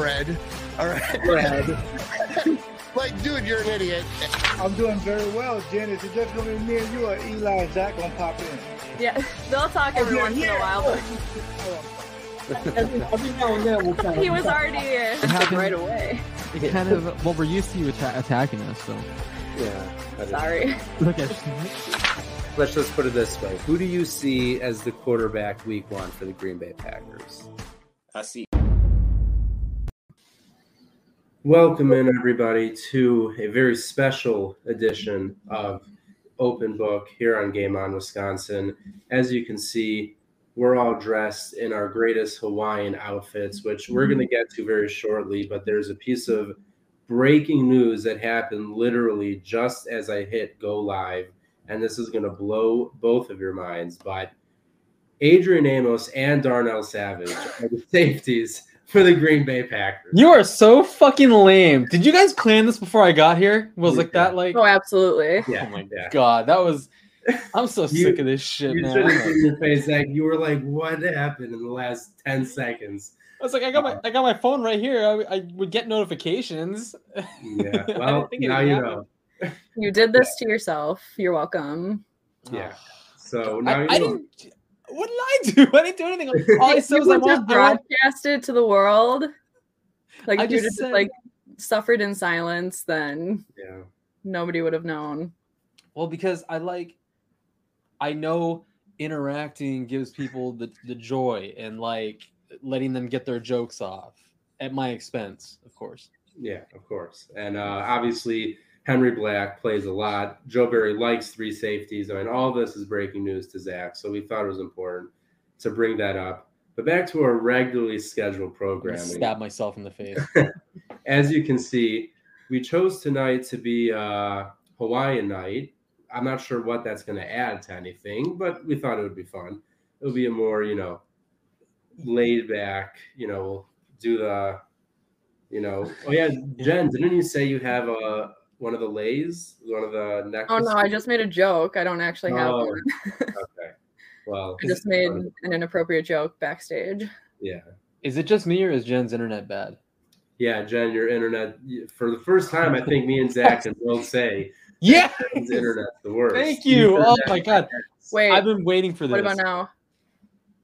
Fred. All right. Fred. like, dude, you're an idiot. I'm doing very well, Jen. Is it just gonna be me and you or Eli and Zach gonna pop in? Yeah, they'll talk every yeah, once in a while, but every, every now and then we'll kind of he was already uh, happened- right away. It kind of well, we're used to you atta- attacking us, so Yeah. Sorry. look at Let's just put it this way: Who do you see as the quarterback week one for the Green Bay Packers? I see. Welcome in, everybody, to a very special edition of Open Book here on Game On Wisconsin. As you can see, we're all dressed in our greatest Hawaiian outfits, which we're going to get to very shortly. But there's a piece of breaking news that happened literally just as I hit go live, and this is going to blow both of your minds. But Adrian Amos and Darnell Savage are the safeties for the Green Bay Packers. You are so fucking lame. Did you guys plan this before I got here? Was like that like Oh, absolutely. Yeah, Oh my yeah. god, that was I'm so You- sick of this shit, You man. should have seen your face, Zach. You were like, "What happened in the last ten seconds?" I was like, I got my I got my phone right here. I, I would get notifications. Yeah. Well, didn't think now you happen. know. You did this to yourself. You're welcome. Yeah. So now I, you I know. didn't what did I do? I didn't do anything. All I said you was I just want I want- broadcast it to the world. Like I if you just just said- like suffered in silence, then Yeah. nobody would have known. Well, because I like, I know interacting gives people the, the joy and like letting them get their jokes off at my expense, of course. Yeah, of course. And uh, obviously, Henry Black plays a lot. Joe Barry likes three safeties. I mean, all this is breaking news to Zach, so we thought it was important to bring that up. But back to our regularly scheduled programming. stab myself in the face. As you can see, we chose tonight to be uh, Hawaiian night. I'm not sure what that's going to add to anything, but we thought it would be fun. It would be a more, you know, laid back, you know, we'll do the, you know, oh yeah, Jen, didn't you say you have a one of the lays, one of the next Oh no, I just made a joke. I don't actually have Oh, one. okay. Well, I just made an inappropriate joke backstage. yeah. Is it just me or is Jen's internet bad? Yeah, Jen, your internet for the first time, I think me and Zach can both say Yeah. Jen's internet's the worst. Thank you. said Oh my god. Wait, I've been waiting for this. what about now?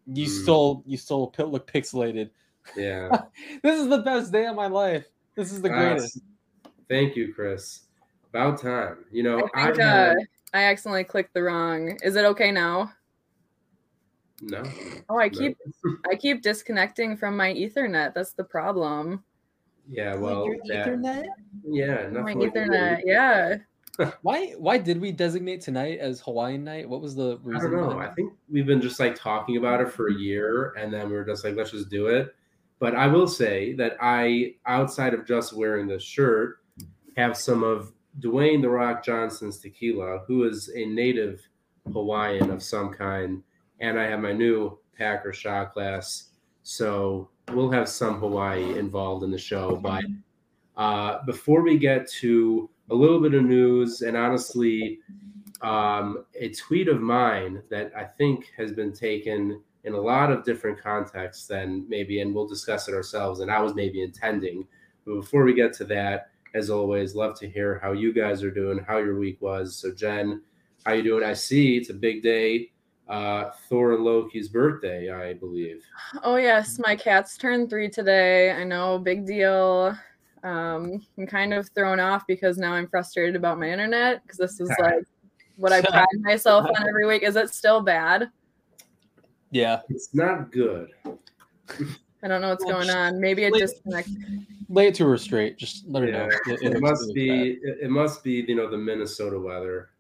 You Mm. stole you stole pi- look pixelated. Yeah. This is the best day of my life. This is the Uh, greatest. thank you, Chris. About time. You know, I think I uh, I accidentally clicked the wrong. Is it okay now? no. Oh, I no. keep I keep disconnecting from my Ethernet. That's the problem. Yeah, well, Your that- Ethernet? yeah, My nothing like Ethernet, yeah. Why why did we designate tonight as Hawaiian night? What was the I reason? don't know. behind I think we've been just like talking about it for a year, and then we are just like, let's just do it. But I will say that I, outside of just wearing this shirt, have some of Dwayne the Rock Johnson's tequila, who is a native Hawaiian of some kind, and I have my new Packer shot glass. So we'll have some Hawaii involved in the show. But uh, before we get to a little bit of news, and honestly, um, a tweet of mine that I think has been taken in a lot of different contexts than maybe, and we'll discuss it ourselves, and I was maybe intending. But before we get to that, as always, love to hear how you guys are doing, how your week was. So, Jen, how you doing? I see it's a big day. Uh, Thor and Loki's birthday, I believe. Oh yes, my cat's turned three today. I know, big deal. Um, I'm kind of thrown off because now I'm frustrated about my internet because this is like what I pride myself on every week. Is it still bad? Yeah. It's not good. I don't know what's Well, going on. Maybe it lay- disconnected. Lay it to her straight. Just let her Yeah, know. It, it it's must be. bad. It, it must be. You know, the Minnesota weather.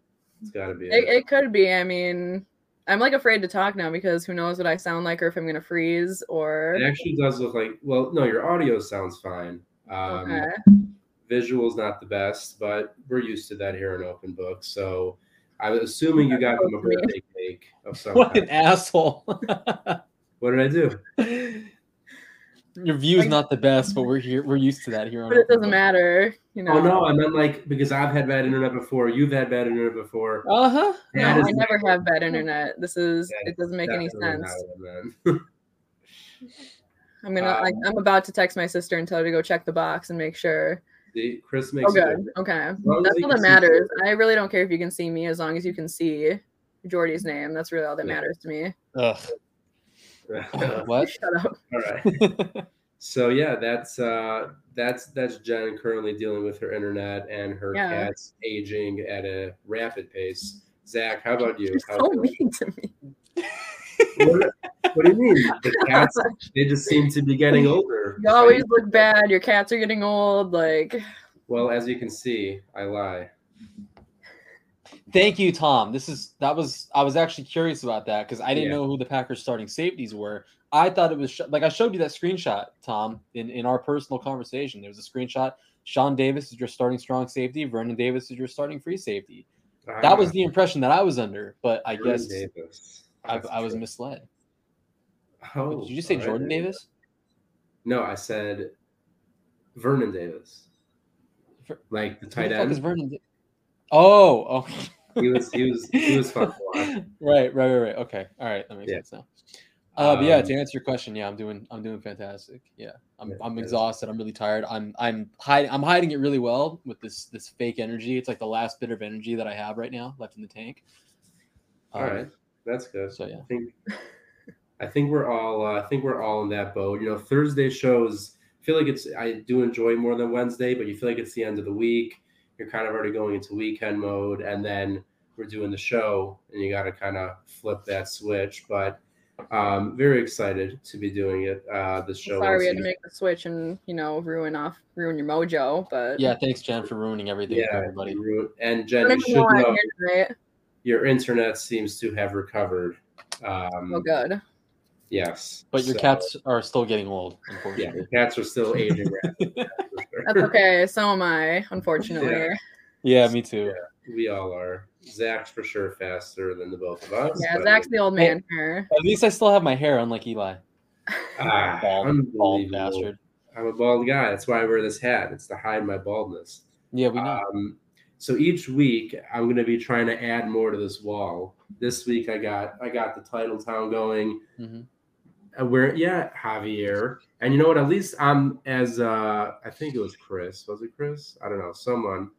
It's got to be. It, it could be. I mean, I'm like afraid to talk now because who knows what I sound like or if I'm gonna freeze or. It actually does look like. Well, no, your audio sounds fine. Um, Okay. Visual's not the best, but we're used to that here in Open Book. So I'm assuming you got them a birthday cake of some What an asshole. What did I do? Your view is not the best, but we're here. We're used to that here. On But it doesn't matter, you know. Oh no, I meant like because I've had bad internet before. You've had bad internet before. Uh huh. No, I never have bad internet. This is That it doesn't make any sense. I meant. I'm gonna. I, Um, I'm about to text my sister and tell her to go check the box and make sure. The, Chris makes Oh, it good. Okay, that's all can that see matters. I really don't care if you can see me, as long as you can see Jordy's name. That's really all that Yeah. matters to me. Ugh. All What? Shut up. right. So yeah, that's uh that's that's Jen currently dealing with her internet and her Yeah. cat's aging at a rapid pace. Zach, how about you? You're so it- mean to me. what, what do you mean? The cats they just seem to be getting older. You always look bad. Your cats are getting old. Like, Well, as you can see, I lie. Thank you, Tom. This is that was I was actually curious about that because I didn't Yeah. know who the Packers starting safeties were. I thought it was sh- like I showed you that screenshot, Tom, in in our personal conversation. There was a screenshot. Sean Davis is your starting strong safety. Vernon Davis is your starting free safety. That was Ah, the impression that I was under, but I Jordan guess I, I was misled. Oh, Did you just say right. Jordan Davis? No, I said Vernon Davis. Like the tight the end. Vernon? Da- oh, oh. He was he was he was fun right, right, right, right. Okay, all right, that makes Yeah. sense now. Uh, but yeah, Um, to answer your question, yeah, I'm doing, I'm doing fantastic. Yeah, I'm, Yeah, I'm exhausted. I'm really tired. I'm, I'm hiding, I'm hiding it really well with this, this fake energy. It's like the last bit of energy that I have right now left in the tank. All Um, right, that's good. So yeah, I think I think we're all uh, I think we're all in that boat. You know, Thursday shows I feel like it's I do enjoy more than Wednesday, but you feel like it's the end of the week. You're kind of already going into weekend mode, and then we're doing the show, and you got to kind of flip that switch. But um, very excited to be doing it. Uh, the show. sorry we had to make the switch and you know ruin off, ruin your mojo. But yeah. Thanks, Jen, for ruining everything yeah, for everybody. ru- and Jen, you should know why I'm know here tonight. your internet seems to have recovered. Um, Oh, good. Yes, But your So, cats are still getting old, Yeah, your cats are still aging rapidly. that's sure. That's okay. So am I, unfortunately. Yeah, me too. We all are. Zach's for sure faster than the both of us. Yeah, but- Zach's the old man here. At least I still have my hair, unlike Eli. Ah, Bald, bald bastard. I'm a bald guy. That's why I wear this hat. It's to hide my baldness. Yeah, we know. Um, so each week I'm going to be trying to add more to this wall. This week I got I got the title town going. hmm Uh, where yeah, Javier. And you know what? At least I'm as uh I think it was Chris. Was it Chris? I don't know. Someone.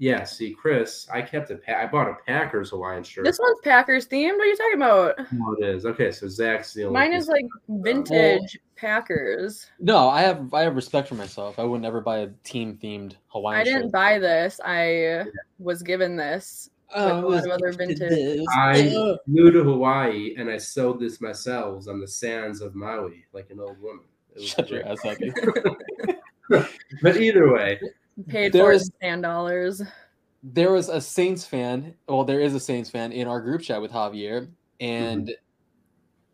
Yeah, see, Chris, I kept a pa- I bought a Packers Hawaiian shirt. This one's Packers themed. What are you talking about? Oh, it is. Okay, so Zach's the only Mine is like vintage Packers. No, I have I have respect for myself. I would never buy a team themed Hawaiian I didn't shirt. buy this. I was given this. Oh, a lot of other vintage- I flew to Hawaii and I sewed this myself on the sands of Maui like an old woman. It was Shut your great. ass up. But either way, Paid There for it is- in ten dollars. there was a Saints fan. Well, there is a Saints fan in our group chat with Javier, and mm-hmm.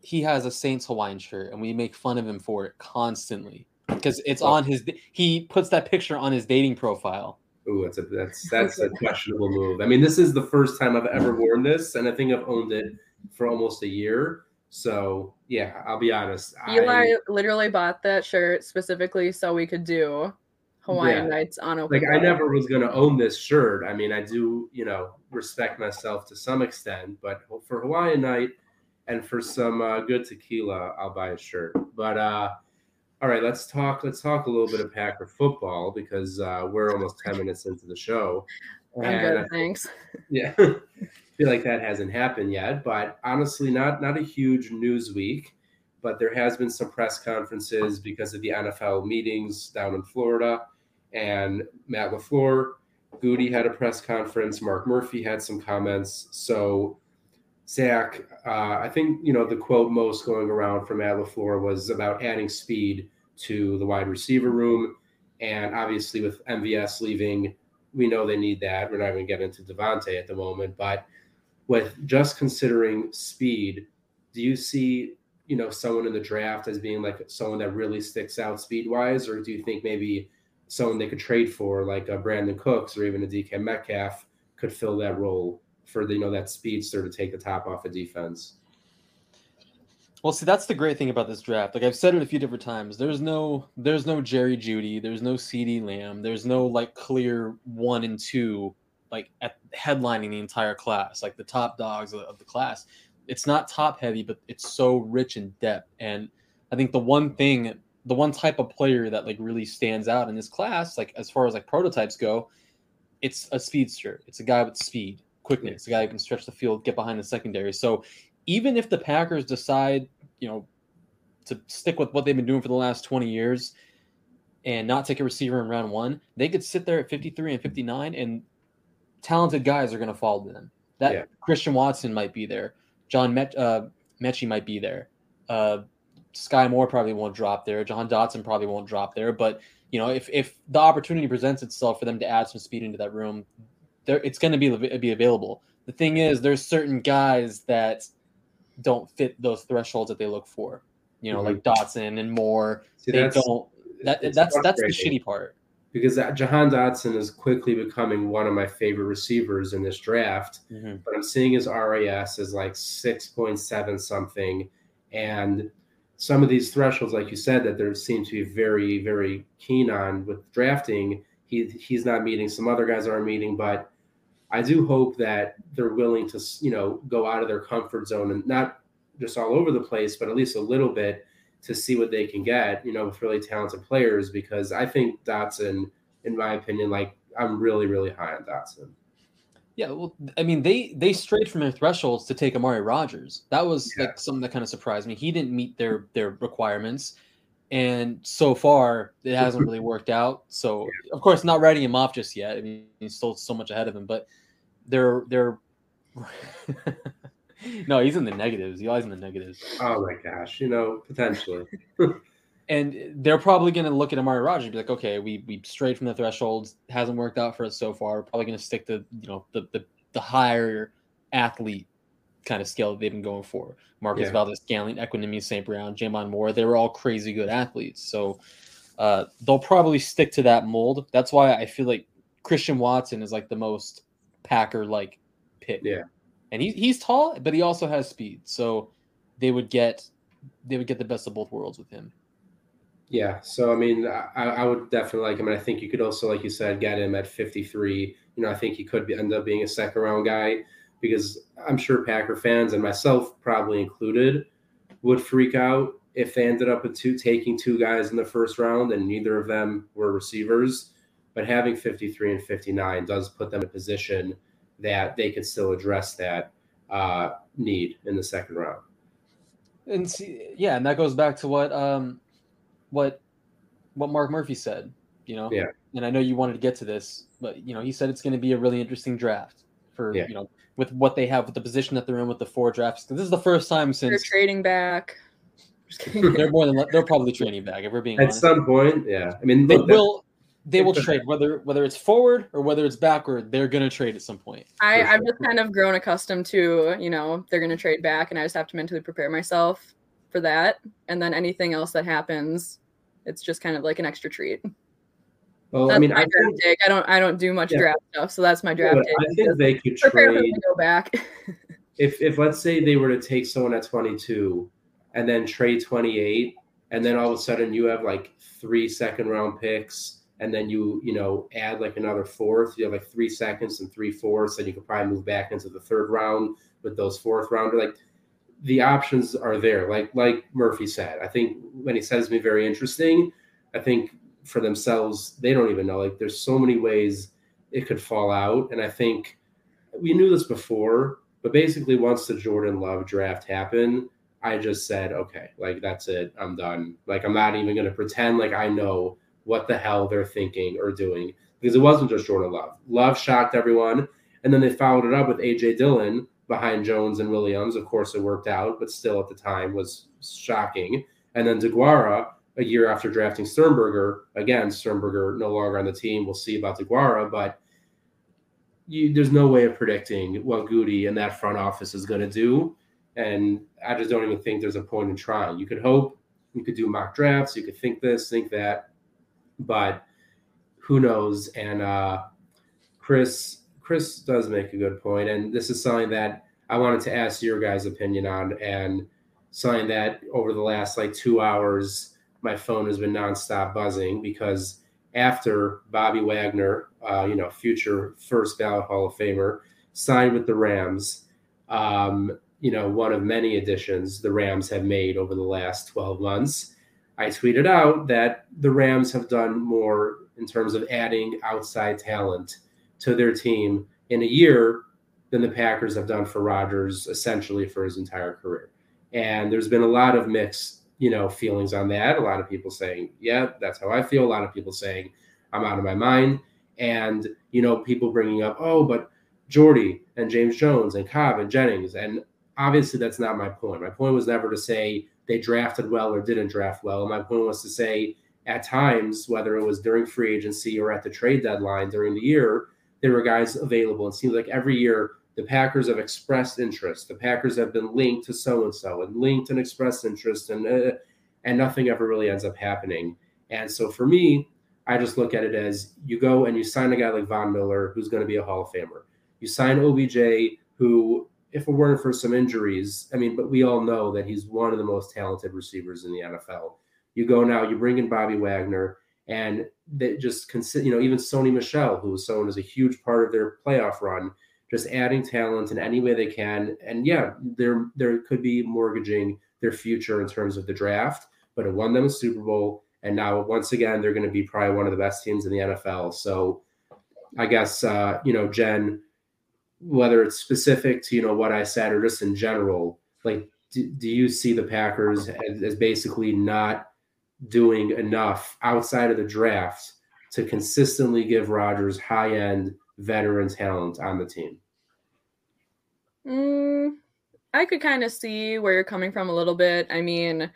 he has a Saints Hawaiian shirt, and we make fun of him for it constantly because it's Oh. on his. He puts that picture on his dating profile. Ooh, that's a that's that's a questionable move. I mean, this is the first time I've ever worn this, and I think I've owned it for almost a year. So yeah, I'll be honest. Eli I, literally bought that shirt specifically so we could do Hawaiian Yeah. nights on open. like I never was gonna own this shirt. I mean, I do, you know, respect myself to some extent, but for Hawaiian night and for some uh, good tequila, I'll buy a shirt. But uh, all right, let's talk. Let's talk a little bit of Packer football because uh, we're almost ten minutes into the show. I'm And good, thanks. yeah, feel like that hasn't happened yet. But honestly, not not a huge news week. But there has been some press conferences because of the NFL meetings down in Florida, and Matt Lafleur, Gutey had a press conference. Mark Murphy had some comments. So. Zach, uh, I think you know the quote most going around from Matt Lafleur was about adding speed to the wide receiver room, and obviously with MVS leaving, we know they need that. We're not going to get into Davante at the moment, but with just considering speed, do you see you know someone in the draft as being like someone that really sticks out speed wise, or do you think maybe someone they could trade for like a Brandin Cooks or even a DK Metcalf could fill that role for the, you know that speedster to take the top off a defense? Well, see, that's the great thing about this draft. Like I've said it a few different times. There's no, there's no Jerry Jeudy. There's no CeeDee Lamb. There's no like clear one and two, like at headlining the entire class, like the top dogs of, of the class. It's not top heavy, but it's so rich in depth. And I think the one thing the one type of player that like really stands out in this class, like as far as like prototypes go, it's a speedster. It's a guy with speed, quickness, a guy who can stretch the field, get behind the secondary. So even if the Packers decide, you know, to stick with what they've been doing for the last 20 years and not take a receiver in round one, they could sit there at 53 and 59 and talented guys are going to fall to them. That Yeah. Christian Watson might be there. John Met, uh, Metchie might be there. Uh, Skyy Moore probably won't drop there. John Dotson probably won't drop there. But you know, if if the opportunity presents itself for them to add some speed into that room, there it's going to be be available. The thing is, there's certain guys that don't fit those thresholds that they look for. You know, Mhm. like Dotson and Moore. See, they don't. That, that's that's the shitty part. because that Jahan Dotson is quickly becoming one of my favorite receivers in this draft. Mhm. But I'm seeing his RAS is like 6.7 something. And some of these thresholds, like you said, that there seem to be very, very keen on with drafting, he he's not meeting. Some other guys aren't meeting, but I do hope that they're willing to, you know, go out of their comfort zone and not just all over the place, but at least a little bit to see what they can get, you know, with really talented players. Because I think Dotson, in my opinion, like I'm really, really high on Dotson. Yeah, well, I mean, they they strayed from their thresholds to take Amari Rodgers. That was Yeah. like something that kind of surprised me. He didn't meet their their requirements, and so far it hasn't really worked out. So, of course, not writing him off just yet. I mean, he's still so much ahead of him, but they're they're. no, he's in the negatives. Eli's in the negatives, Oh my gosh, you know, potentially. and they're probably going to look at Amari Rodgers and be like, okay, we we strayed from the thresholds. Hasn't worked out for us so far. We're probably going to stick to you know the the the higher athlete kind of scale that they've been going for. Marquez Yeah. Valdes Scantling, Equanimeous St. Brown, J'Mon Moore, they were all crazy good athletes. So uh, they'll probably stick to that mold. That's why I feel like Christian Watson is like the most Packer like pick. Yeah. And he, he's tall, but he also has speed. So they would get they would get the best of both worlds with him. Yeah, so I mean, I, I would definitely like him, and I think you could also, like you said, get him at 53. You know, I think he could be, end up being a second round guy because I'm sure Packer fans and myself probably included would freak out if they ended up with two taking two guys in the first round and neither of them were receivers. But having 53 and 59 does put them in a position that they could still address that uh, need in the second round. And see, yeah, and that goes back to what um what what Mark Murphy said, you know. Yeah. And I know you wanted to get to this, but you know, he said it's going to be a really interesting draft for Yeah. you know with what they have with the position that they're in with the four drafts. 'Cause This is the first time since They're since trading back. They're more than they're probably trading back. If we're being At honest, some point, yeah. I mean, they look, that- will they will trade whether whether it's forward or whether it's backward. They're going to trade at some point. I, For I've just kind of grown accustomed to, you know, they're going to trade back, and I just have to mentally prepare myself for that. And then anything else that happens, it's just kind of like an extra treat. Well, That's I mean, I think. I don't, I don't do much Yeah. draft stuff, so that's my draft take. I think they could prepare for them trade go back. if if let's say they were to take someone at 22 and then trade 28 and then all of a sudden you have like three second round picks and then you you know add like another fourth you have like three seconds and three fourths and you could probably move back into the third round with those fourth rounder like the options are there like like murphy said i think when he says me very interesting i think for themselves they don't even know like there's so many ways it could fall out and i think we knew this before but basically, once the Jordan Love draft happened, I just said, okay, like that's it. I'm done. Like I'm not even going to pretend like I know what the hell they're thinking or doing because it wasn't just Jordan Love. Love shocked everyone. And then they followed it up with AJ Dillon behind Jones and Williams. Of course, it worked out, but still at the time was shocking. And then DeGuara, a year after drafting Sternberger, again, Sternberger no longer on the team. We'll see about DeGuara, but you, there's no way of predicting what Gutey and that front office is going to do. And I just don't even think there's a point in trying. You could hope, you could do mock drafts, you could think this, think that, but who knows? And uh, Chris, Chris does make a good point, and this is something that I wanted to ask your guys' opinion on, and something that over the last like two hours, my phone has been nonstop buzzing because after Bobby Wagner, uh, you know, future first ballot Hall of Famer, signed with the Rams. Um, you know, one of many additions the Rams have made over the last 12 months. I tweeted out that the Rams have done more in terms of adding outside talent to their team in a year than the Packers have done for Rodgers essentially for his entire career. And there's been a lot of mixed, you know, feelings on that. A lot of people saying, "Yeah, that's how I feel." A lot of people saying, "I'm out of my mind." And you know, people bringing up, "Oh, but Jordy and James Jones and Cobb and Jennings." And obviously, that's not my point. My point was never to say they drafted well or didn't draft well. My point was to say at times, whether it was during free agency or at the trade deadline during the year, there were guys available. It seems like every year the Packers have expressed interest. The Packers have been linked to so and so and linked and expressed interest, and uh, and nothing ever really ends up happening. And so for me, I just look at it as you go and you sign a guy like Von Miller, who's going to be a Hall of Famer. You sign OBJ, who, if it weren't for some injuries, I mean, but we all know that he's one of the most talented receivers in the NFL. You go now, you bring in Bobby Wagner, and that just consider, you know, even Sony Michel, who was shown as a huge part of their playoff run, just adding talent in any way they can. And yeah, there there could be mortgaging their future in terms of the draft, but it won them a Super Bowl. And now once again, they're going to be probably one of the best teams in the NFL. So I guess uh, you know, Jen, whether it's specific to you know what I said or just in general, like do, do you see the Packers as, as basically not doing enough outside of the draft to consistently give Rodgers high end veteran talent on the team? Mm, I could kind of see where you're coming from a little bit. I mean,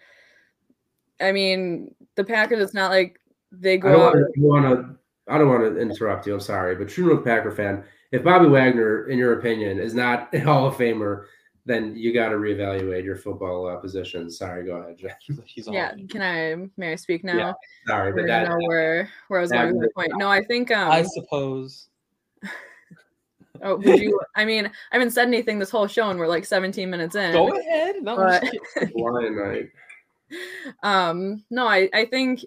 I mean, the Packers. It's not like they I go. don't want to. I don't want to interrupt you. I'm sorry, but true North Packer fan, if Bobby Wagner, in your opinion, is not a Hall of Famer, then you got to reevaluate your football uh, position. Sorry, go ahead, Jen. He's a yeah, can I? May I speak now? Yeah, Sorry, I but don't that know where where I was that going with the point. No, I think um. I suppose. Oh, would you? I mean, I haven't said anything this whole show, and we're like 17 minutes in. Go ahead. No, But-. Lion night. um no i i think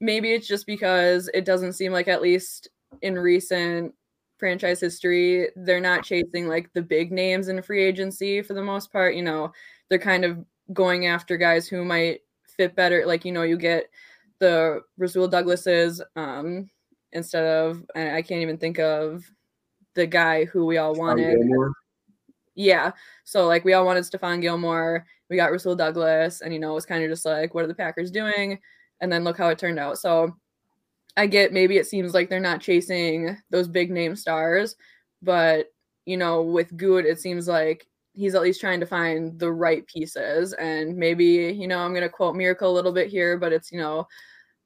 maybe it's just because it doesn't seem like at least in recent franchise history they're not chasing like the big names in free agency for the most part you know they're kind of going after guys who might fit better like you know you get the Rasul Douglases um instead of I I can't even think of the guy who we all wanted yeah. So like we all wanted Stephon Gilmore. We got Rasul Douglas, and you know, it was kind of just like, what are the Packers doing? And then look how it turned out. So I get maybe it seems like they're not chasing those big name stars, but you know, with Good, it seems like he's at least trying to find the right pieces. And maybe, you know, I'm gonna quote Miracle a little bit here, but it's, you know,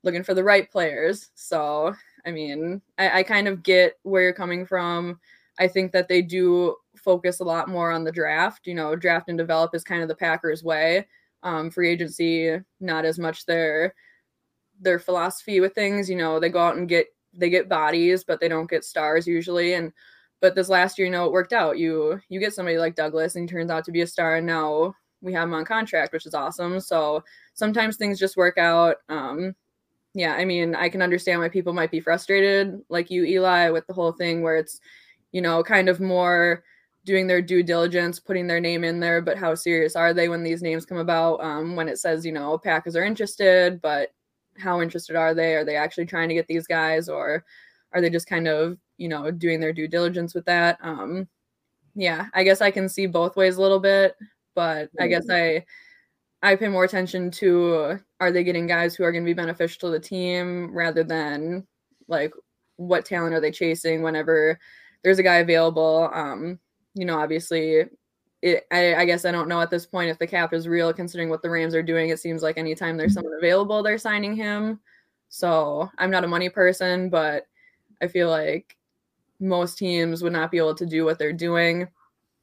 looking for the right players. So I mean, I, I kind of get where you're coming from. I think that they do focus a lot more on the draft. You know, draft and develop is kind of the Packers' way. Um, free agency, not as much their their philosophy with things. You know, they go out and get they get bodies, but they don't get stars usually. And but this last year, you know, it worked out. You you get somebody like Douglas, and he turns out to be a star, and now we have him on contract, which is awesome. So sometimes things just work out. Um, yeah, I mean, I can understand why people might be frustrated, like you, Eli, with the whole thing where it's, you know, kind of more doing their due diligence, putting their name in there, but how serious are they when these names come about? Um, when it says, you know, Packers are interested, but how interested are they? Are they actually trying to get these guys, or are they just kind of, you know, doing their due diligence with that? Um, yeah, I guess I can see both ways a little bit, but I guess I I pay more attention to are they getting guys who are going to be beneficial to the team rather than like what talent are they chasing whenever there's a guy available. Um, you know, obviously, it, I, I guess I don't know at this point if the cap is real, considering what the Rams are doing. It seems like anytime there's someone available, they're signing him. So I'm not a money person, but I feel like most teams would not be able to do what they're doing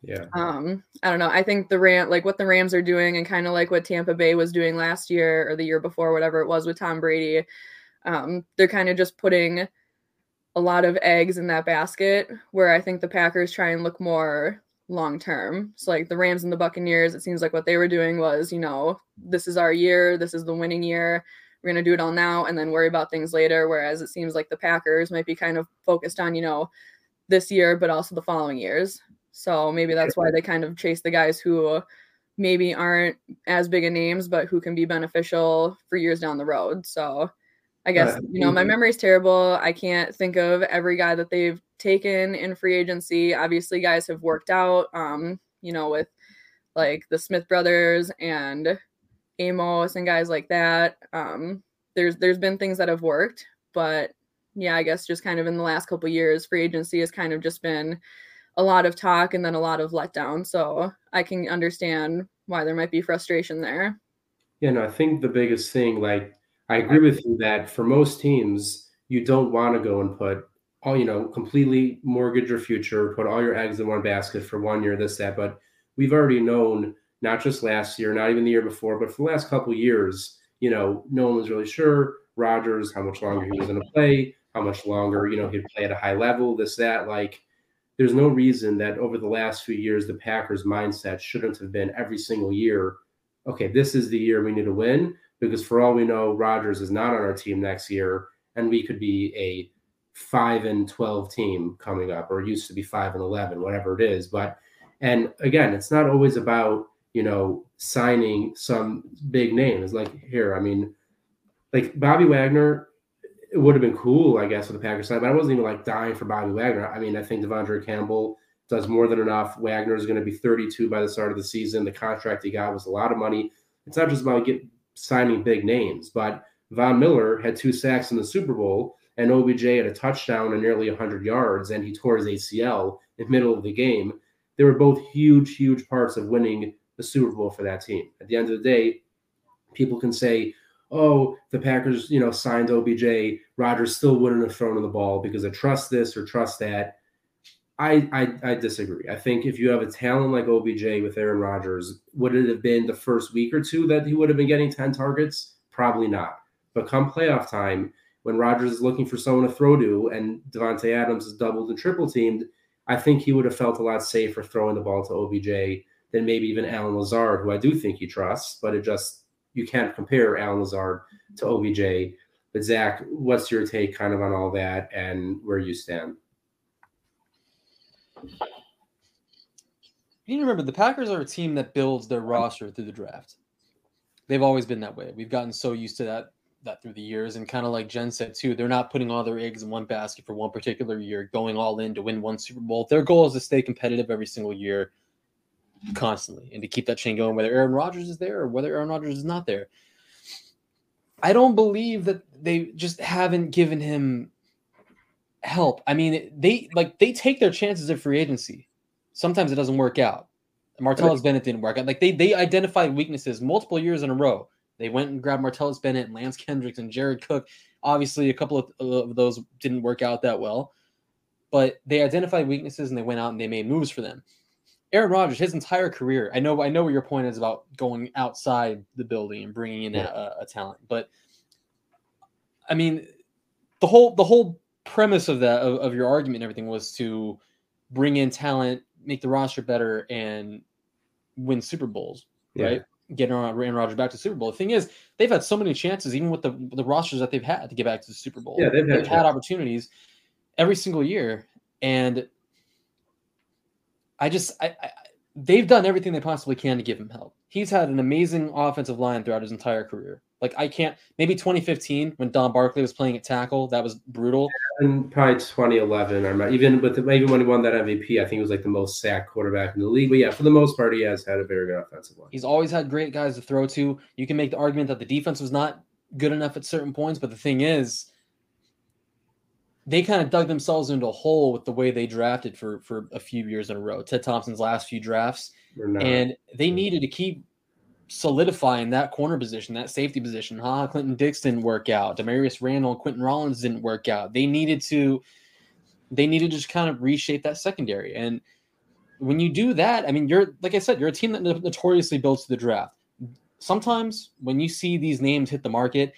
Yeah. um i don't know i think the ram like what the rams are doing and kind of like what tampa bay was doing last year or the year before whatever it was with tom brady um they're kind of just putting a lot of eggs in that basket where i think the packers try and look more long term so like the rams and the buccaneers it seems like what they were doing was you know this is our year this is the winning year we're going to do it all now and then worry about things later whereas it seems like the packers might be kind of focused on you know this year but also the following years so maybe that's why they kind of chase the guys who maybe aren't as big of names, but who can be beneficial for years down the road. So I guess, you know, my mhm. memory's terrible. I can't think of every guy that they've taken in free agency. Obviously, guys have worked out, um, you know, with like the Smith brothers and Amos and guys like that. Um, there's there's been things that have worked, but yeah, I guess just kind of in the last couple years, free agency has kind of just been a lot of talk and then a lot of letdown. So I can understand why there might be frustration there. Yeah, no, I think the biggest thing, like, I agree with you that for most teams, you don't want to go and put all, you know, completely mortgage your future, put all your eggs in one basket for one year, this, that. But we've already known, not just last year, not even the year before, but for the last couple years, you know, no one was really sure Rodgers, how much longer he was going to play, how much longer, you know, he'd play at a high level, this, that. Like, there's no reason that over the last few years, the Packers' mindset shouldn't have been every single year, okay, this is the year we need to win because for all we know, Rodgers is not on our team next year, and we could be a five and twelve team coming up, or used to be five and eleven, whatever it is. But and again, it's not always about you know signing some big names. Like here, I mean, like Bobby Wagner, it would have been cool, I guess, for the Packers side, but I wasn't even like dying for Bobby Wagner. I mean, I think Devondre Campbell does more than enough. Wagner is going to be 32 by the start of the season. The contract he got was a lot of money. It's not just about get signing big names, but Von Miller had two sacks in the Super Bowl, and OBJ had a touchdown and nearly 100 yards, and he tore his ACL in the middle of the game. They were both huge, huge parts of winning the Super Bowl for that team. At the end of the day, people can say, "Oh, the Packers, you know, signed OBJ. Rodgers still wouldn't have thrown the ball because I trust this or trust that." I, I I disagree. I think if you have a talent like OBJ with Aaron Rodgers, would it have been the first week or two that he would have been getting 10 targets? Probably not. But come playoff time, when Rodgers is looking for someone to throw to and Davante Adams is doubled and triple teamed, I think he would have felt a lot safer throwing the ball to OBJ than maybe even Allen Lazard, who I do think he trusts, but it just you can't compare Allen Lazard to OBJ. But Zach, what's your take kind of on all that and where you stand? You remember the Packers are a team that builds their roster through the draft. They've always been that way. We've gotten so used to that that through the years, and kind of like Jen said too, they're not putting all their eggs in one basket for one particular year, going all in to win one Super Bowl. Their goal is to stay competitive every single year, constantly, and to keep that chain going, whether Aaron Rodgers is there or whether Aaron Rodgers is not there. I don't believe that they just haven't given him help. I mean, they like they take their chances at free agency. Sometimes it doesn't work out. Martellus Bennett didn't work out. Like they they identified weaknesses multiple years in a row. They went and grabbed Martellus Bennett and Lance Kendricks and Jared Cook. Obviously, a couple of, of those didn't work out that well, but they identified weaknesses and they went out and they made moves for them. Aaron Rodgers, his entire career, I know I know what your point is about going outside the building and bringing in a, a talent, but I mean, the whole the whole premise of that of, of your argument and everything was to bring in talent, make the roster better, and win Super Bowls, Yeah. right? Getting Aaron Rodgers back to Super Bowl. The thing is, they've had so many chances, even with the the rosters that they've had to get back to the Super Bowl. Yeah, they've had had opportunities every single year, and I just I, I they've done everything they possibly can to give him help. He's had an amazing offensive line throughout his entire career. Like I can't maybe 2015 when Don Barclay was playing at tackle, that was brutal. And probably 2011, or not- even with the, even when he won that MVP, I think he was like the most sacked quarterback in the league. But yeah, for the most part, he has had a very good offensive line. He's always had great guys to throw to. You can make the argument that the defense was not good enough at certain points, but the thing is, they kind of dug themselves into a hole with the way they drafted for for a few years in a row. Ted Thompson's last few drafts, and they needed to keep solidifying that corner position, that safety position. Ha, Clinton Dix didn't work out. Damarious Randall and Quinten Rollins didn't work out. They needed to, they needed to just kind of reshape that secondary. And when you do that, I mean, you're like I said, you're a team that notoriously builds to the draft. Sometimes when you see these names hit the market,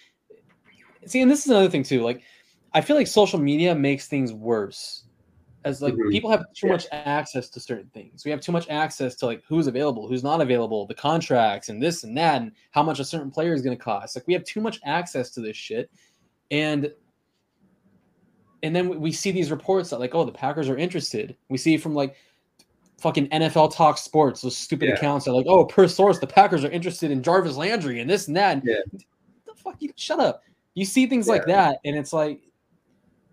see, and this is another thing too. Like, I feel like social media makes things worse as like Mhm. people have too Yeah. much access to certain things. We have too much access to like who's available, who's not available, the contracts and this and that, and how much a certain player is going to cost. Like we have too much access to this shit, and and then we- see these reports that like, oh, the Packers are interested. We see from like fucking NFL Talk Sports, those stupid Yeah. accounts are like, oh, per source, the Packers are interested in Jarvis Landry and this and that. Yeah. The fuck you shut up. You see things like that, and it's like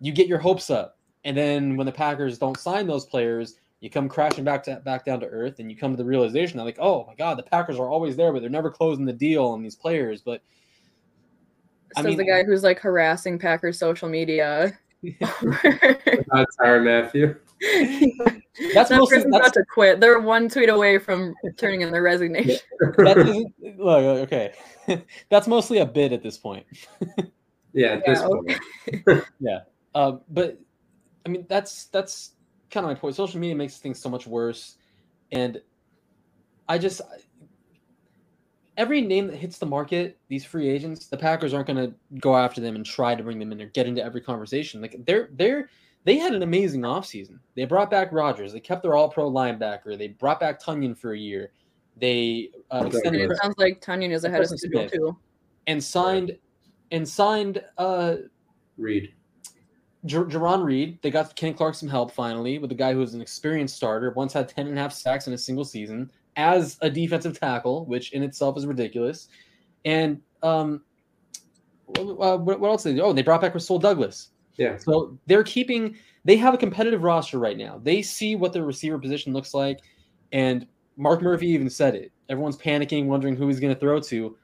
you get your hopes up. And then when the Packers don't sign those players, you come crashing back to back down to earth and you come to the realization that like, oh my god, the Packers are always there, but they're never closing the deal on these players. But I Says mean- the guy who's like harassing Packers social media. That's our Matthew. That's that mostly- person's that's- about to quit. They're one tweet away from turning in their resignation. that isn't look okay. That's mostly a bid at this point. Yeah, at this Yeah, point. Uh, but I mean, that's that's kind of my point. Social media makes things so much worse, and I just every name that hits the market, these free agents, the Packers aren't going to go after them and try to bring them in or get into every conversation. Like they're they're they had an amazing offseason. They brought back Rodgers. They kept their All Pro linebacker. They brought back Tonyan for a year. They uh, extended it sounds like Tonyan is ahead of Preston schedule Smith. too. and signed and signed uh Reed. Jer- Jarran Reed. They got Kenny Clark some help finally with a guy who's an experienced starter, once had 10 and a half sacks in a single season as a defensive tackle, which in itself is ridiculous. And um, uh, what, what else did they do? Oh, they brought back Rasul Douglas. Yeah. So they're keeping, they have a competitive roster right now. They see what their receiver position looks like. And Mark Murphy even said it. Everyone's panicking, wondering who he's going to throw to.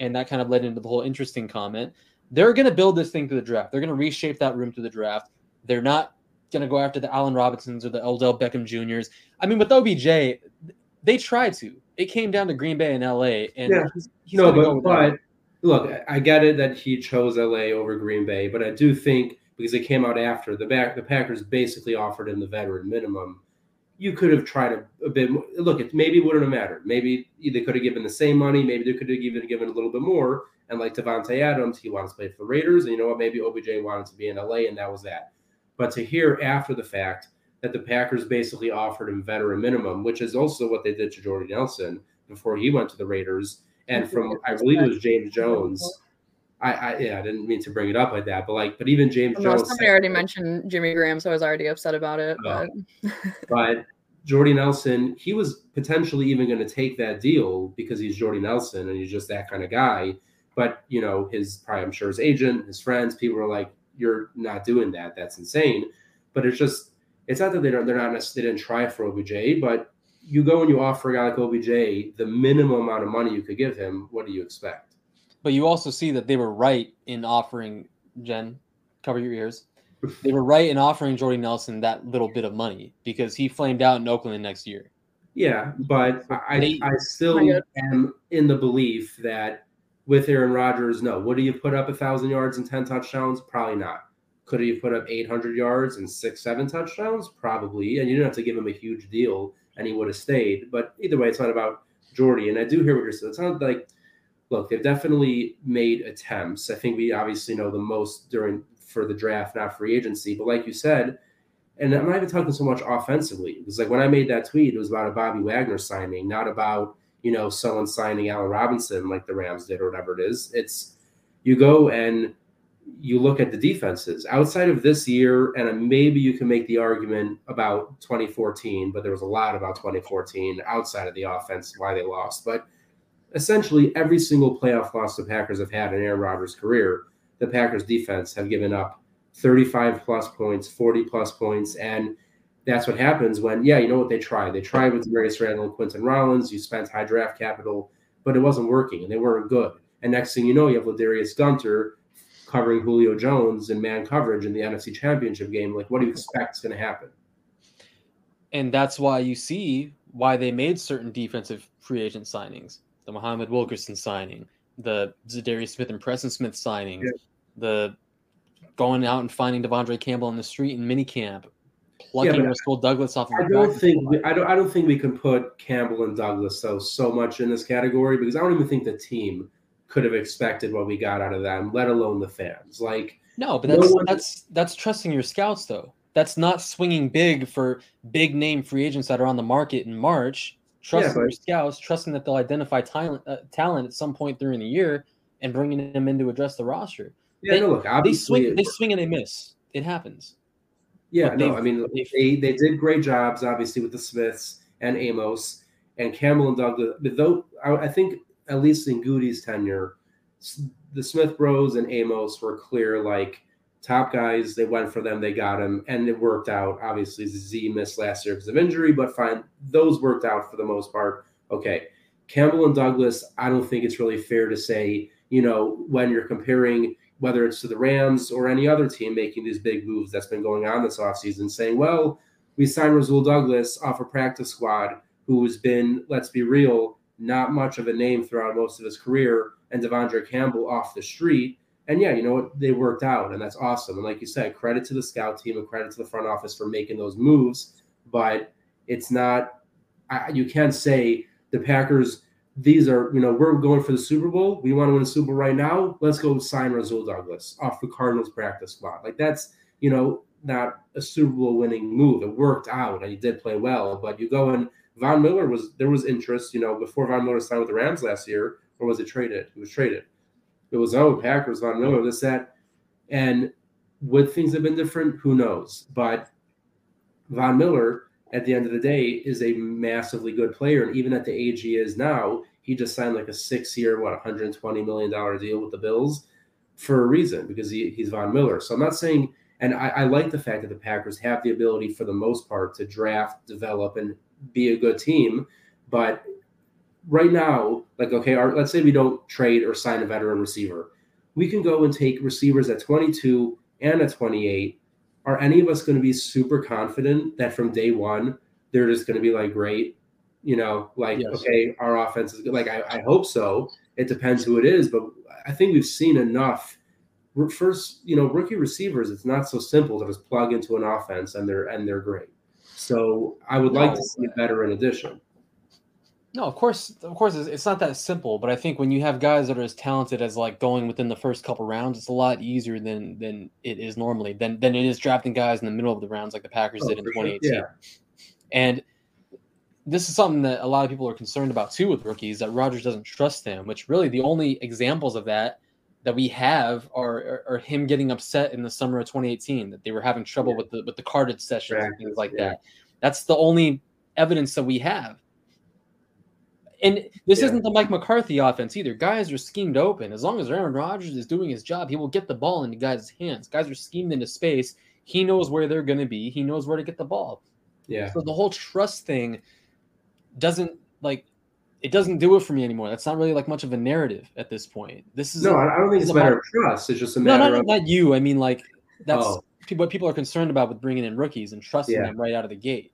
And that kind of led into the whole interesting comment they're going to build this thing through the draft. They're going to reshape that room through the draft. They're not going to go after the Allen Robinsons or the Odell Beckham Juniors. I mean, with OBJ, they tried to. It came down to Green Bay and LA, and Yeah. he's, he's no, but, but look, I get it that he chose LA over Green Bay, but I do think because it came out after the back, the Packers basically offered him the veteran minimum. You could have tried a, a bit. More. Look, it maybe wouldn't have mattered. Maybe they could have given the same money. Maybe they could have even given a little bit more. And like Davante Adams, he wanted to play for the Raiders, and you know what? Maybe OBJ wanted to be in LA, and that was that. But to hear after the fact that the Packers basically offered him veteran minimum, which is also what they did to Jordy Nelson before he went to the Raiders, and from I believe it was James Jones. I, I yeah, I didn't mean to bring it up like that, but like, but even James No, Jones, somebody already mentioned Jimmy Graham, so I was already upset about it. Oh. But but Jordy Nelson, he was potentially even going to take that deal because he's Jordy Nelson and he's just that kind of guy. But you know, his probably I'm sure his agent, his friends, people are like, "You're not doing that. That's insane." But it's just, it's not that they don't, they're not necessarily they didn't try for OBJ, but you go and you offer a guy like OBJ the minimum amount of money you could give him. What do you expect? But you also see that they were right in offering Jen, cover your ears. They were right in offering Jordy Nelson that little bit of money because he flamed out in Oakland the next year. Yeah, but I, I still my God. am in the belief that with Aaron Rodgers, no. Would he have put up a thousand yards and ten touchdowns? Probably not. Could he have put up eight hundred yards and six, seven touchdowns? Probably. And you didn't have to give him a huge deal, and he would have stayed. But either way, it's not about Jordy. And I do hear what you're saying. It's not like, look, they've definitely made attempts. I think we obviously know the most during for the draft, not free agency. But like you said, and I'm not even talking so much offensively. Because like when I made that tweet, it was about a Bobby Wagner signing, not about you know someone signing Allen Robinson like the Rams did or whatever it is. It's you go and you look at the defenses outside of this year, and maybe you can make the argument about 2014, but there was a lot about 2014 outside of the offense why they lost. But essentially, every single playoff loss the Packers have had in Aaron Rodgers' career, the Packers defense have given up 35 plus points, 40 plus points, and that's what happens when, yeah, you know what they tried. They tried with Darius Randall and Quinten Rollins. You spent high draft capital, but it wasn't working, and they weren't good. And next thing you know, you have Ladarius Gunter covering Julio Jones in man coverage in the NFC Championship game. Like, what do you expect is going to happen? And that's why you see why they made certain defensive free agent signings. The Muhammad Wilkerson signing, the Zadarius Smith and Preston Smith signing, Yeah. the going out and finding Devondre Campbell on the street in minicamp, plucking but Rasul Douglas off of I don't think we, I don't I don't think we can put Campbell and Douglas so so much in this category because I don't even think the team could have expected what we got out of them, let alone the fans. Like No, but No that's one- that's that's trusting your scouts though. That's not swinging big for big name free agents that are on the market in March. Trusting but- your scouts, trusting that they'll identify talent uh, talent at some point during the year and bringing them in to address the roster. yeah, They- no, look, They swing, they swing and they miss. It happens. Yeah, but no, I mean they they did great jobs, obviously with the Smiths. and Amos and Campbell and Douglas. But though I, I think at least in Gutey's tenure, the Smith Bros and Amos were clear like top guys. They went for them, they got him, and it worked out. Obviously, Z missed last year because of injury, but fine. Those worked out for the most part. Okay. Campbell and Douglas, I don't think it's really fair to say, you know, when you're comparing whether it's to the Rams or any other team making these big moves that's been going on this offseason, saying, well, we signed Rasul Douglas off a practice squad who has been, let's be real, not much of a name throughout most of his career, and De'Vondre Campbell off the street. And yeah, you know what? They worked out, and that's awesome. And like you said, credit to the scout team and credit to the front office for making those moves. But it's not, I, you can't say the Packers, these are, you know, we're going for the Super Bowl. We want to win a Super Bowl right now. Let's go sign Rasul Douglas off the Cardinals practice squad. Like that's, you know, not a Super Bowl winning move. It worked out and he did play well. But you go and Von Miller was there was interest, you know, before Von Miller signed with the Rams last year, or was it traded? It was traded. It was oh Packers, Von Miller, this, that. And would things have been different? Who knows? But Von Miller, at the end of the day, is a massively good player. And even at the age he is now, he just signed like a six year, what, $120 million deal with the Bills for a reason because he, he's Von Miller. So I'm not saying, and I, I like the fact that the Packers have the ability for the most part to draft, develop, and be a good team. But right now, like, okay, our, let's say we don't trade or sign a veteran receiver. We can go and take receivers at 22 and at 28 are any of us going to be super confident that from day one they're just going to be like great you know like Yes. okay our offense is good like I, I hope so. It depends who it is but i think we've seen enough. First you know rookie receivers it's not so simple to just plug into an offense and they're and they're great. So i would like to see a veteran addition No, of course, of course, it's, it's not that simple. But I think when you have guys that are as talented as like going within the first couple rounds, it's a lot easier than than it is normally. Than than it is drafting guys in the middle of the rounds like the Packers Oh, did in for sure. 2018. Yeah. And this is something that a lot of people are concerned about too with rookies that Rodgers doesn't trust them. Which really the only examples of that that we have are are, are him getting upset in the summer of 2018 that they were having trouble Yeah. with the with the carded sessions and things like yeah. that. That's the only evidence that we have. And this Yeah. isn't the Mike McCarthy offense either. Guys are schemed open. As long as Aaron Rodgers is doing his job, he will get the ball into guys' hands. Guys are schemed into space. He knows where they're going to be. He knows where to get the ball. yeah So the whole trust thing doesn't like it doesn't do it for me anymore. That's not really like much of a narrative at this point. This is no i I don't think it's a matter of trust it's just a matter no, not, of not you. I mean, like that's Oh. what people are concerned about with bringing in rookies and trusting Yeah. them right out of the gate.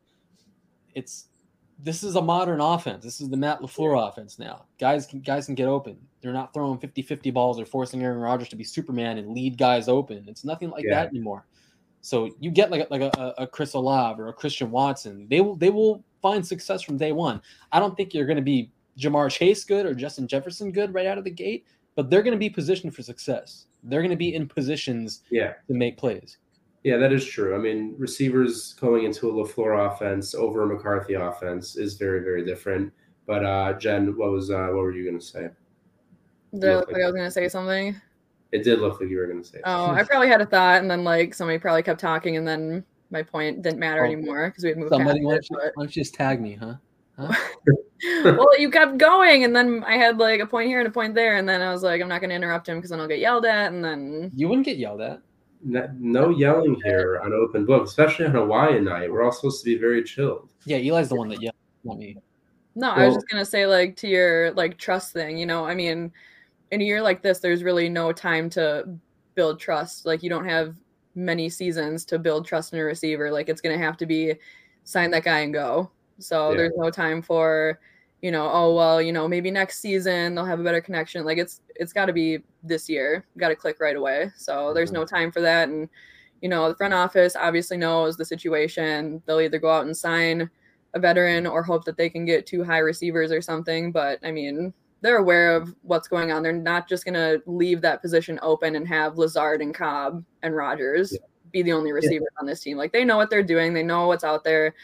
It's this is a modern offense. This is the Matt LaFleur offense now. Guys can guys can get open. They're not throwing 50-50 balls or forcing Aaron Rodgers to be Superman and lead guys open. It's nothing like Yeah. that anymore. So you get like a, like a, a Chris Olave or a Christian Watson. They will they will find success from day one. I don't think you're going to be Ja'Marr Chase good or Justin Jefferson good right out of the gate, but they're going to be positioned for success. They're going to be in positions yeah to make plays. Yeah, that is true. I mean, receivers going into a LaFleur offense over a McCarthy offense is very, very different. But uh Jen, what was uh what were you gonna say? Did I look like I was gonna say something? It did look like you were gonna say Oh, I probably had a thought, and then like somebody probably kept talking, and then my point didn't matter Oh. anymore because we had moved Somebody, past why don't, you, why don't you just tag me, huh? but- well, you kept going, and then I had like a point here and a point there, and then I was like, I'm not gonna interrupt him because then I'll get yelled at, and then You wouldn't get yelled at. No, no yelling here on open book, especially on Hawaiian night. We're all supposed to be very chilled. Yeah, Eli's the one that yelled, not me. No, I was just gonna say like to your like trust thing. You know, I mean, in a year like this, there's really no time to build trust. Like you don't have many seasons to build trust in a receiver. Like it's gonna have to be sign that guy and go. So Yeah. there's no time for, you know, oh well, you know, maybe next season they'll have a better connection. Like it's it's got to be this year. Got to click right away. So there's no mm-hmm. time for that. And you know, the front office obviously knows the situation. They'll either go out and sign a veteran or hope that they can get two high receivers or something. But I mean, they're aware of what's going on. They're not just going to leave that position open and have Lazard and Cobb and Rodgers be the only receivers on this team. Like they know what they're doing. They know what's out there.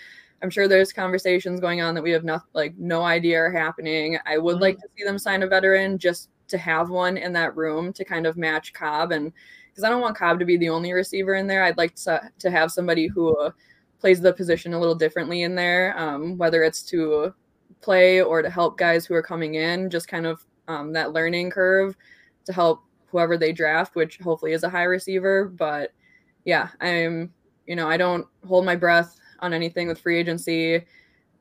I'm sure there's conversations going on that we have not like no idea are happening. I would like to see them sign a veteran just to have one in that room to kind of match Cobb and because I don't want Cobb to be the only receiver in there. I'd like to, to have somebody who uh, plays the position a little differently in there, um, whether it's to play or to help guys who are coming in, just kind of um, that learning curve to help whoever they draft, which hopefully is a high receiver. But yeah, I'm, you know, I don't hold my breath on anything with free agency.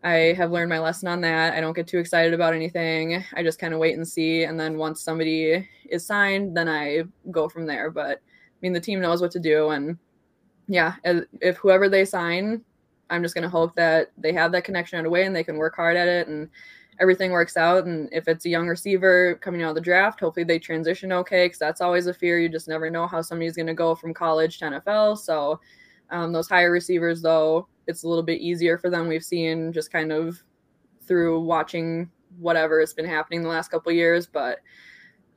I have learned my lesson on that. I don't get too excited about anything. I just kind of wait and see. And then once somebody is signed, then I go from there. But I mean, the team knows what to do. And yeah, if whoever they sign, I'm just going to hope that they have that connection right away and they can work hard at it and everything works out. And if it's a young receiver coming out of the draft, hopefully they transition okay because that's always a fear. You just never know how somebody's going to go from college to NFL. So um, those higher receivers, though, it's a little bit easier for them. We've seen just kind of through watching whatever has been happening the last couple years, but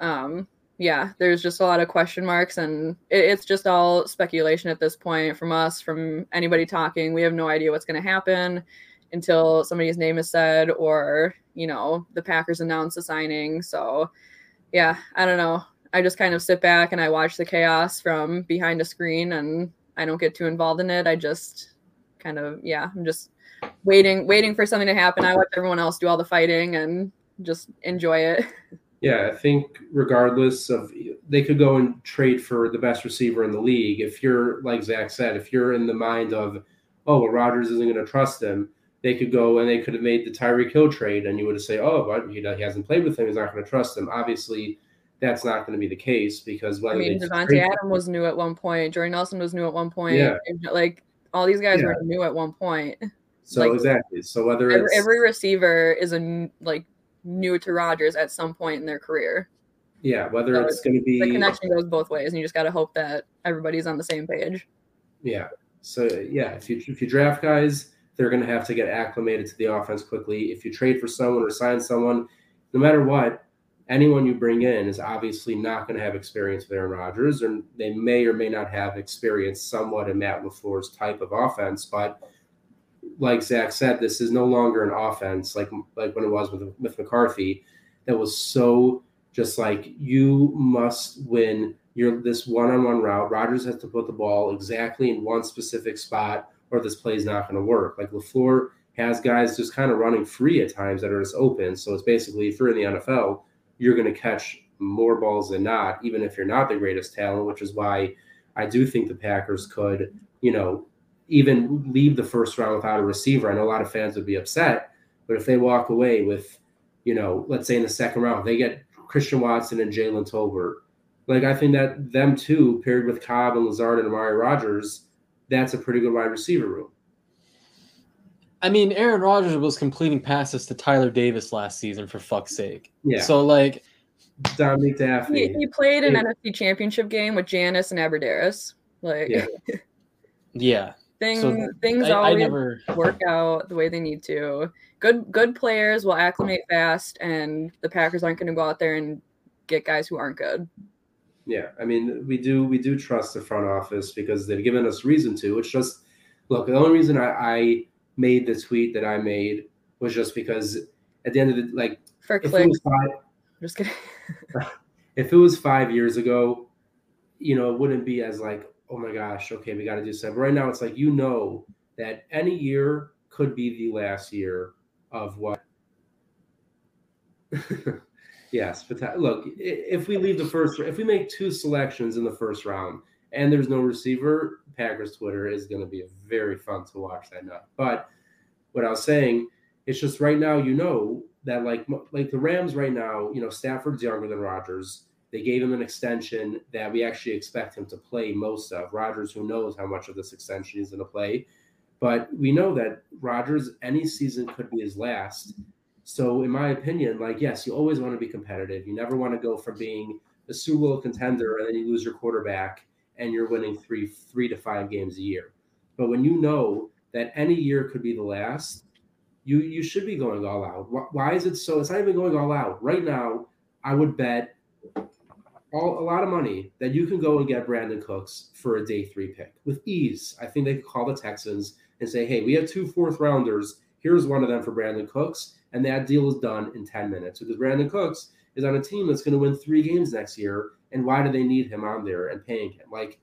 um, yeah, there's just a lot of question marks, and it, it's just all speculation at this point from us, from anybody talking. We have no idea what's going to happen until somebody's name is said or you know the Packers announce a signing. So yeah, I don't know. I just kind of sit back and I watch the chaos from behind a screen, and I don't get too involved in it. I just kind of yeah, I'm just waiting waiting for something to happen. I watch everyone else do all the fighting and just enjoy it. Yeah, I think regardless of they could go and trade for the best receiver in the league. If you're like Zach said, if you're in the mind of, oh well, Rodgers isn't going to trust him, they could go and they could have made the Tyreek Hill trade, and you would have say, oh, but he, he hasn't played with him, he's not going to trust him. Obviously, that's not going to be the case because whether I mean, Davante Adam was new at one point, Jordan Nelson was new at one point. Yeah. like all these guys yeah. were new at one point. So like, exactly. So whether every, every, receiver is a like new to Rodgers at some point in their career. Yeah, whether so it's going to be the connection goes both ways, and you just got to hope that everybody's on the same page. Yeah. So yeah, if you if you draft guys, they're going to have to get acclimated to the offense quickly. If you trade for someone or sign someone, no matter what, anyone you bring in is obviously not going to have experience with Aaron Rodgers, or they may or may not have experience somewhat in Matt LaFleur's type of offense. But like Zach said, this is no longer an offense like like when it was with with McCarthy that was so just like you must win your this one-on-one route. Rodgers has to put the ball exactly in one specific spot, or this play is not going to work. Like LaFleur has guys just kind of running free at times that are just open. So it's basically if you're in the NFL, you're going to catch more balls than not, even if you're not the greatest talent, which is why I do think the Packers could, you know, even leave the first round without a receiver. I know a lot of fans would be upset, but if they walk away with, you know, let's say in the second round, they get Christian Watson and Jalen Tolbert. Like I think that them two paired with Cobb and Lazard and Amari Rodgers, that's a pretty good wide receiver room. I mean, Aaron Rodgers was completing passes to Tyler Davis last season for fuck's sake. Yeah. So like Dominique Dafney. He, he played an yeah. NFC championship game with Janis and Abbrederis. Like Yeah. yeah. Things so things I, always I never... work out the way they need to. Good good players will acclimate fast and the Packers aren't gonna go out there and get guys who aren't good. Yeah, I mean we do we do trust the front office because they've given us reason to. It's just look, the only reason I, I made the tweet that I made was just because at the end of the like for clicks. Just kidding. if it was five years ago, you know, it wouldn't be as like, oh my gosh, okay, we got to do something. Right now, it's like you know that any year could be the last year of what. yes, but look, if we leave the first, if we make two selections in the first round and there's no receiver, Packers Twitter is going to be very fun to watch that night. But what I was saying, it's just right now, you know that like like the Rams right now, you know Stafford's younger than Rodgers. They gave him an extension that we actually expect him to play most of. Rodgers, who knows how much of this extension he's going to play, but we know that Rodgers any season could be his last. So, in my opinion, like yes, you always want to be competitive. You never want to go from being a Super Bowl contender and then you lose your quarterback and you're winning three three to five games a year. But when you know that any year could be the last, you you should be going all out. Why is it so? It's not even going all out right now. I would bet all, a lot of money that you can go and get Brandin Cooks for a day three pick with ease. I think they could call the Texans and say, "Hey, we have two fourth rounders. Here's one of them for Brandin Cooks," and that deal is done in ten minutes because Brandin Cooks is on a team that's going to win three games next year. And why do they need him on there and paying him? Like,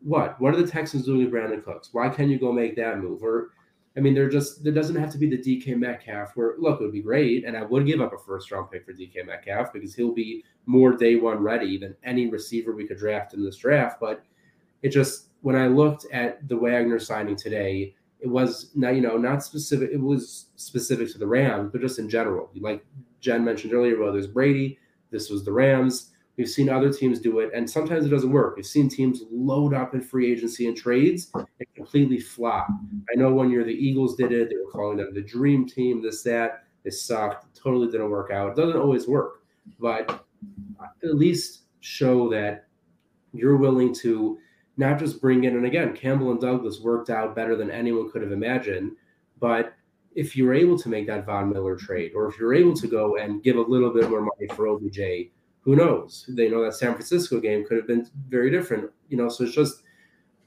what? What are the Texans doing with Brandin Cooks? Why can't you go make that move? Or I mean, there just there doesn't have to be the DK Metcalf. Where look, it would be great, and I would give up a first round pick for DK Metcalf because he'll be more day one ready than any receiver we could draft in this draft. But it just when I looked at the Wagner signing today, it was not you know not specific. It was specific to the Rams, but just in general. Like Jen mentioned earlier, well, there's Brady. This was the Rams. We've seen other teams do it, and sometimes it doesn't work. We've seen teams load up in free agency and trades and completely flop. I know one year the Eagles did it. They were calling them the dream team, this, that. They sucked. Totally didn't work out. It doesn't always work, but at least show that you're willing to not just bring in, and again, Campbell and Douglas worked out better than anyone could have imagined, but if you're able to make that Von Miller trade, or if you're able to go and give a little bit more money for OBJ, who knows? They know that San Francisco game could have been very different. You know, so it's just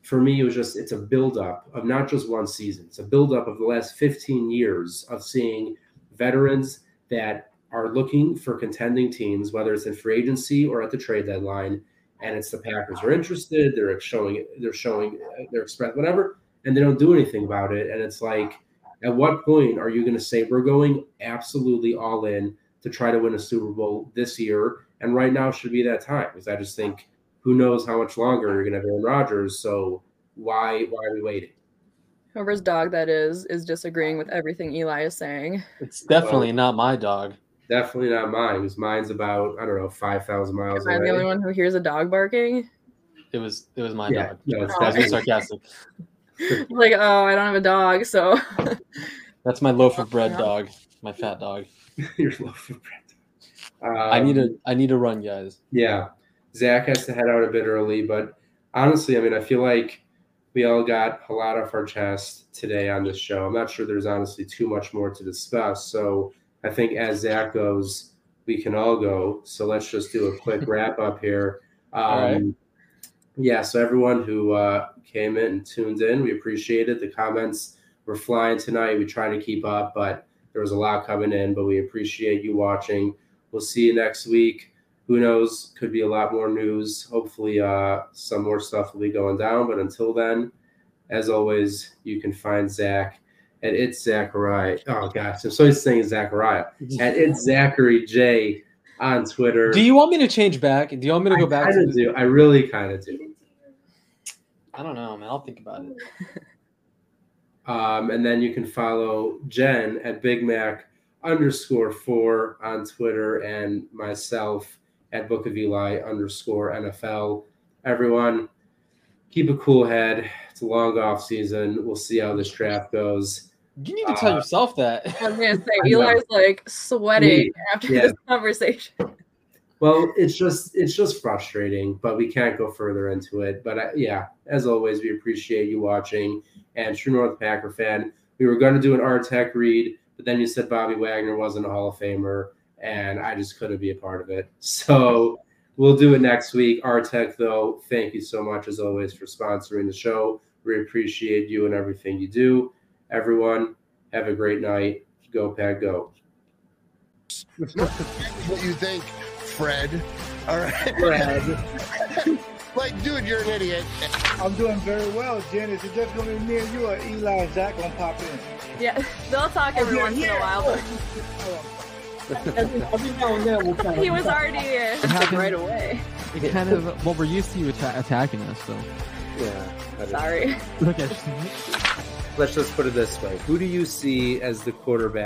for me, it was just it's a buildup of not just one season. It's a buildup of the last 15 years of seeing veterans that are looking for contending teams, whether it's in free agency or at the trade deadline. And it's the Packers are interested. They're showing they're showing uh, they're express whatever, and they don't do anything about it. And it's like, at what point are you going to say we're going absolutely all in to try to win a Super Bowl this year? And right now should be that time because I just think who knows how much longer you're going to have Aaron Rodgers. So why why are we waiting? Whoever's dog that is is disagreeing with everything Eli is saying. It's definitely not my dog. Definitely not mine because mine's about I don't know five thousand miles Am I away. the only one who hears a dog barking? It was it was my yeah, dog. no, it's Oh. Definitely sarcastic. Like, oh, I don't have a dog, so That's my loaf of bread dog. My fat dog. your loaf of bread. Um, I need a I need to run, guys. Yeah, Zach has to head out a bit early, but honestly, I mean, I feel like we all got a lot off our chest today on this show. I'm not sure there's honestly too much more to discuss. So I think as Zach goes, we can all go. So let's just do a quick wrap up here. Um, All right. Yeah, so everyone who uh, came in and tuned in, we appreciate it. The comments were flying tonight. We try to keep up, but there was a lot coming in, but we appreciate you watching. We'll see you next week. Who knows? Could be a lot more news. Hopefully, uh, some more stuff will be going down. But until then, as always, you can find Zach at it's Zachariah. Oh gosh, I'm so saying Zachariah at it's Zachary J on Twitter. Do you want me to change back? Do you want me to go I back kind of do. I really kind of do. I don't know, man. I'll think about it. Um, and then you can follow Jen at Big Mac underscore four on Twitter and myself at Book of Eli underscore NFL. Everyone, keep a cool head. It's a long off season. We'll see how this draft goes. You need to tell Uh, yourself that. I was gonna say Eli's like sweating Me, after yeah. this conversation. Well, it's just it's just frustrating, but we can't go further into it. But uh, yeah, as always, we appreciate you watching. And True North Packer fan, we were going to do an R Tech read, but then you said Bobby Wagner wasn't a Hall of Famer, and I just couldn't be a part of it. So we'll do it next week. R Tech, though, thank you so much as always for sponsoring the show. We appreciate you and everything you do. Everyone, have a great night. Go Pack, go. what you think, Fred. All right. Fred. like, dude, you're an idiot. I'm doing very well, Jen. Is it just going to be me and you or Eli and Zach going to pop in? Yeah, they'll talk oh, every once in a while. Every, every now and then we'll But he was already happened- right away. It kind of well, we're used to you atta- attacking us, so Yeah. Sorry. look at. Let's just put it this way: Who do you see as the quarterback?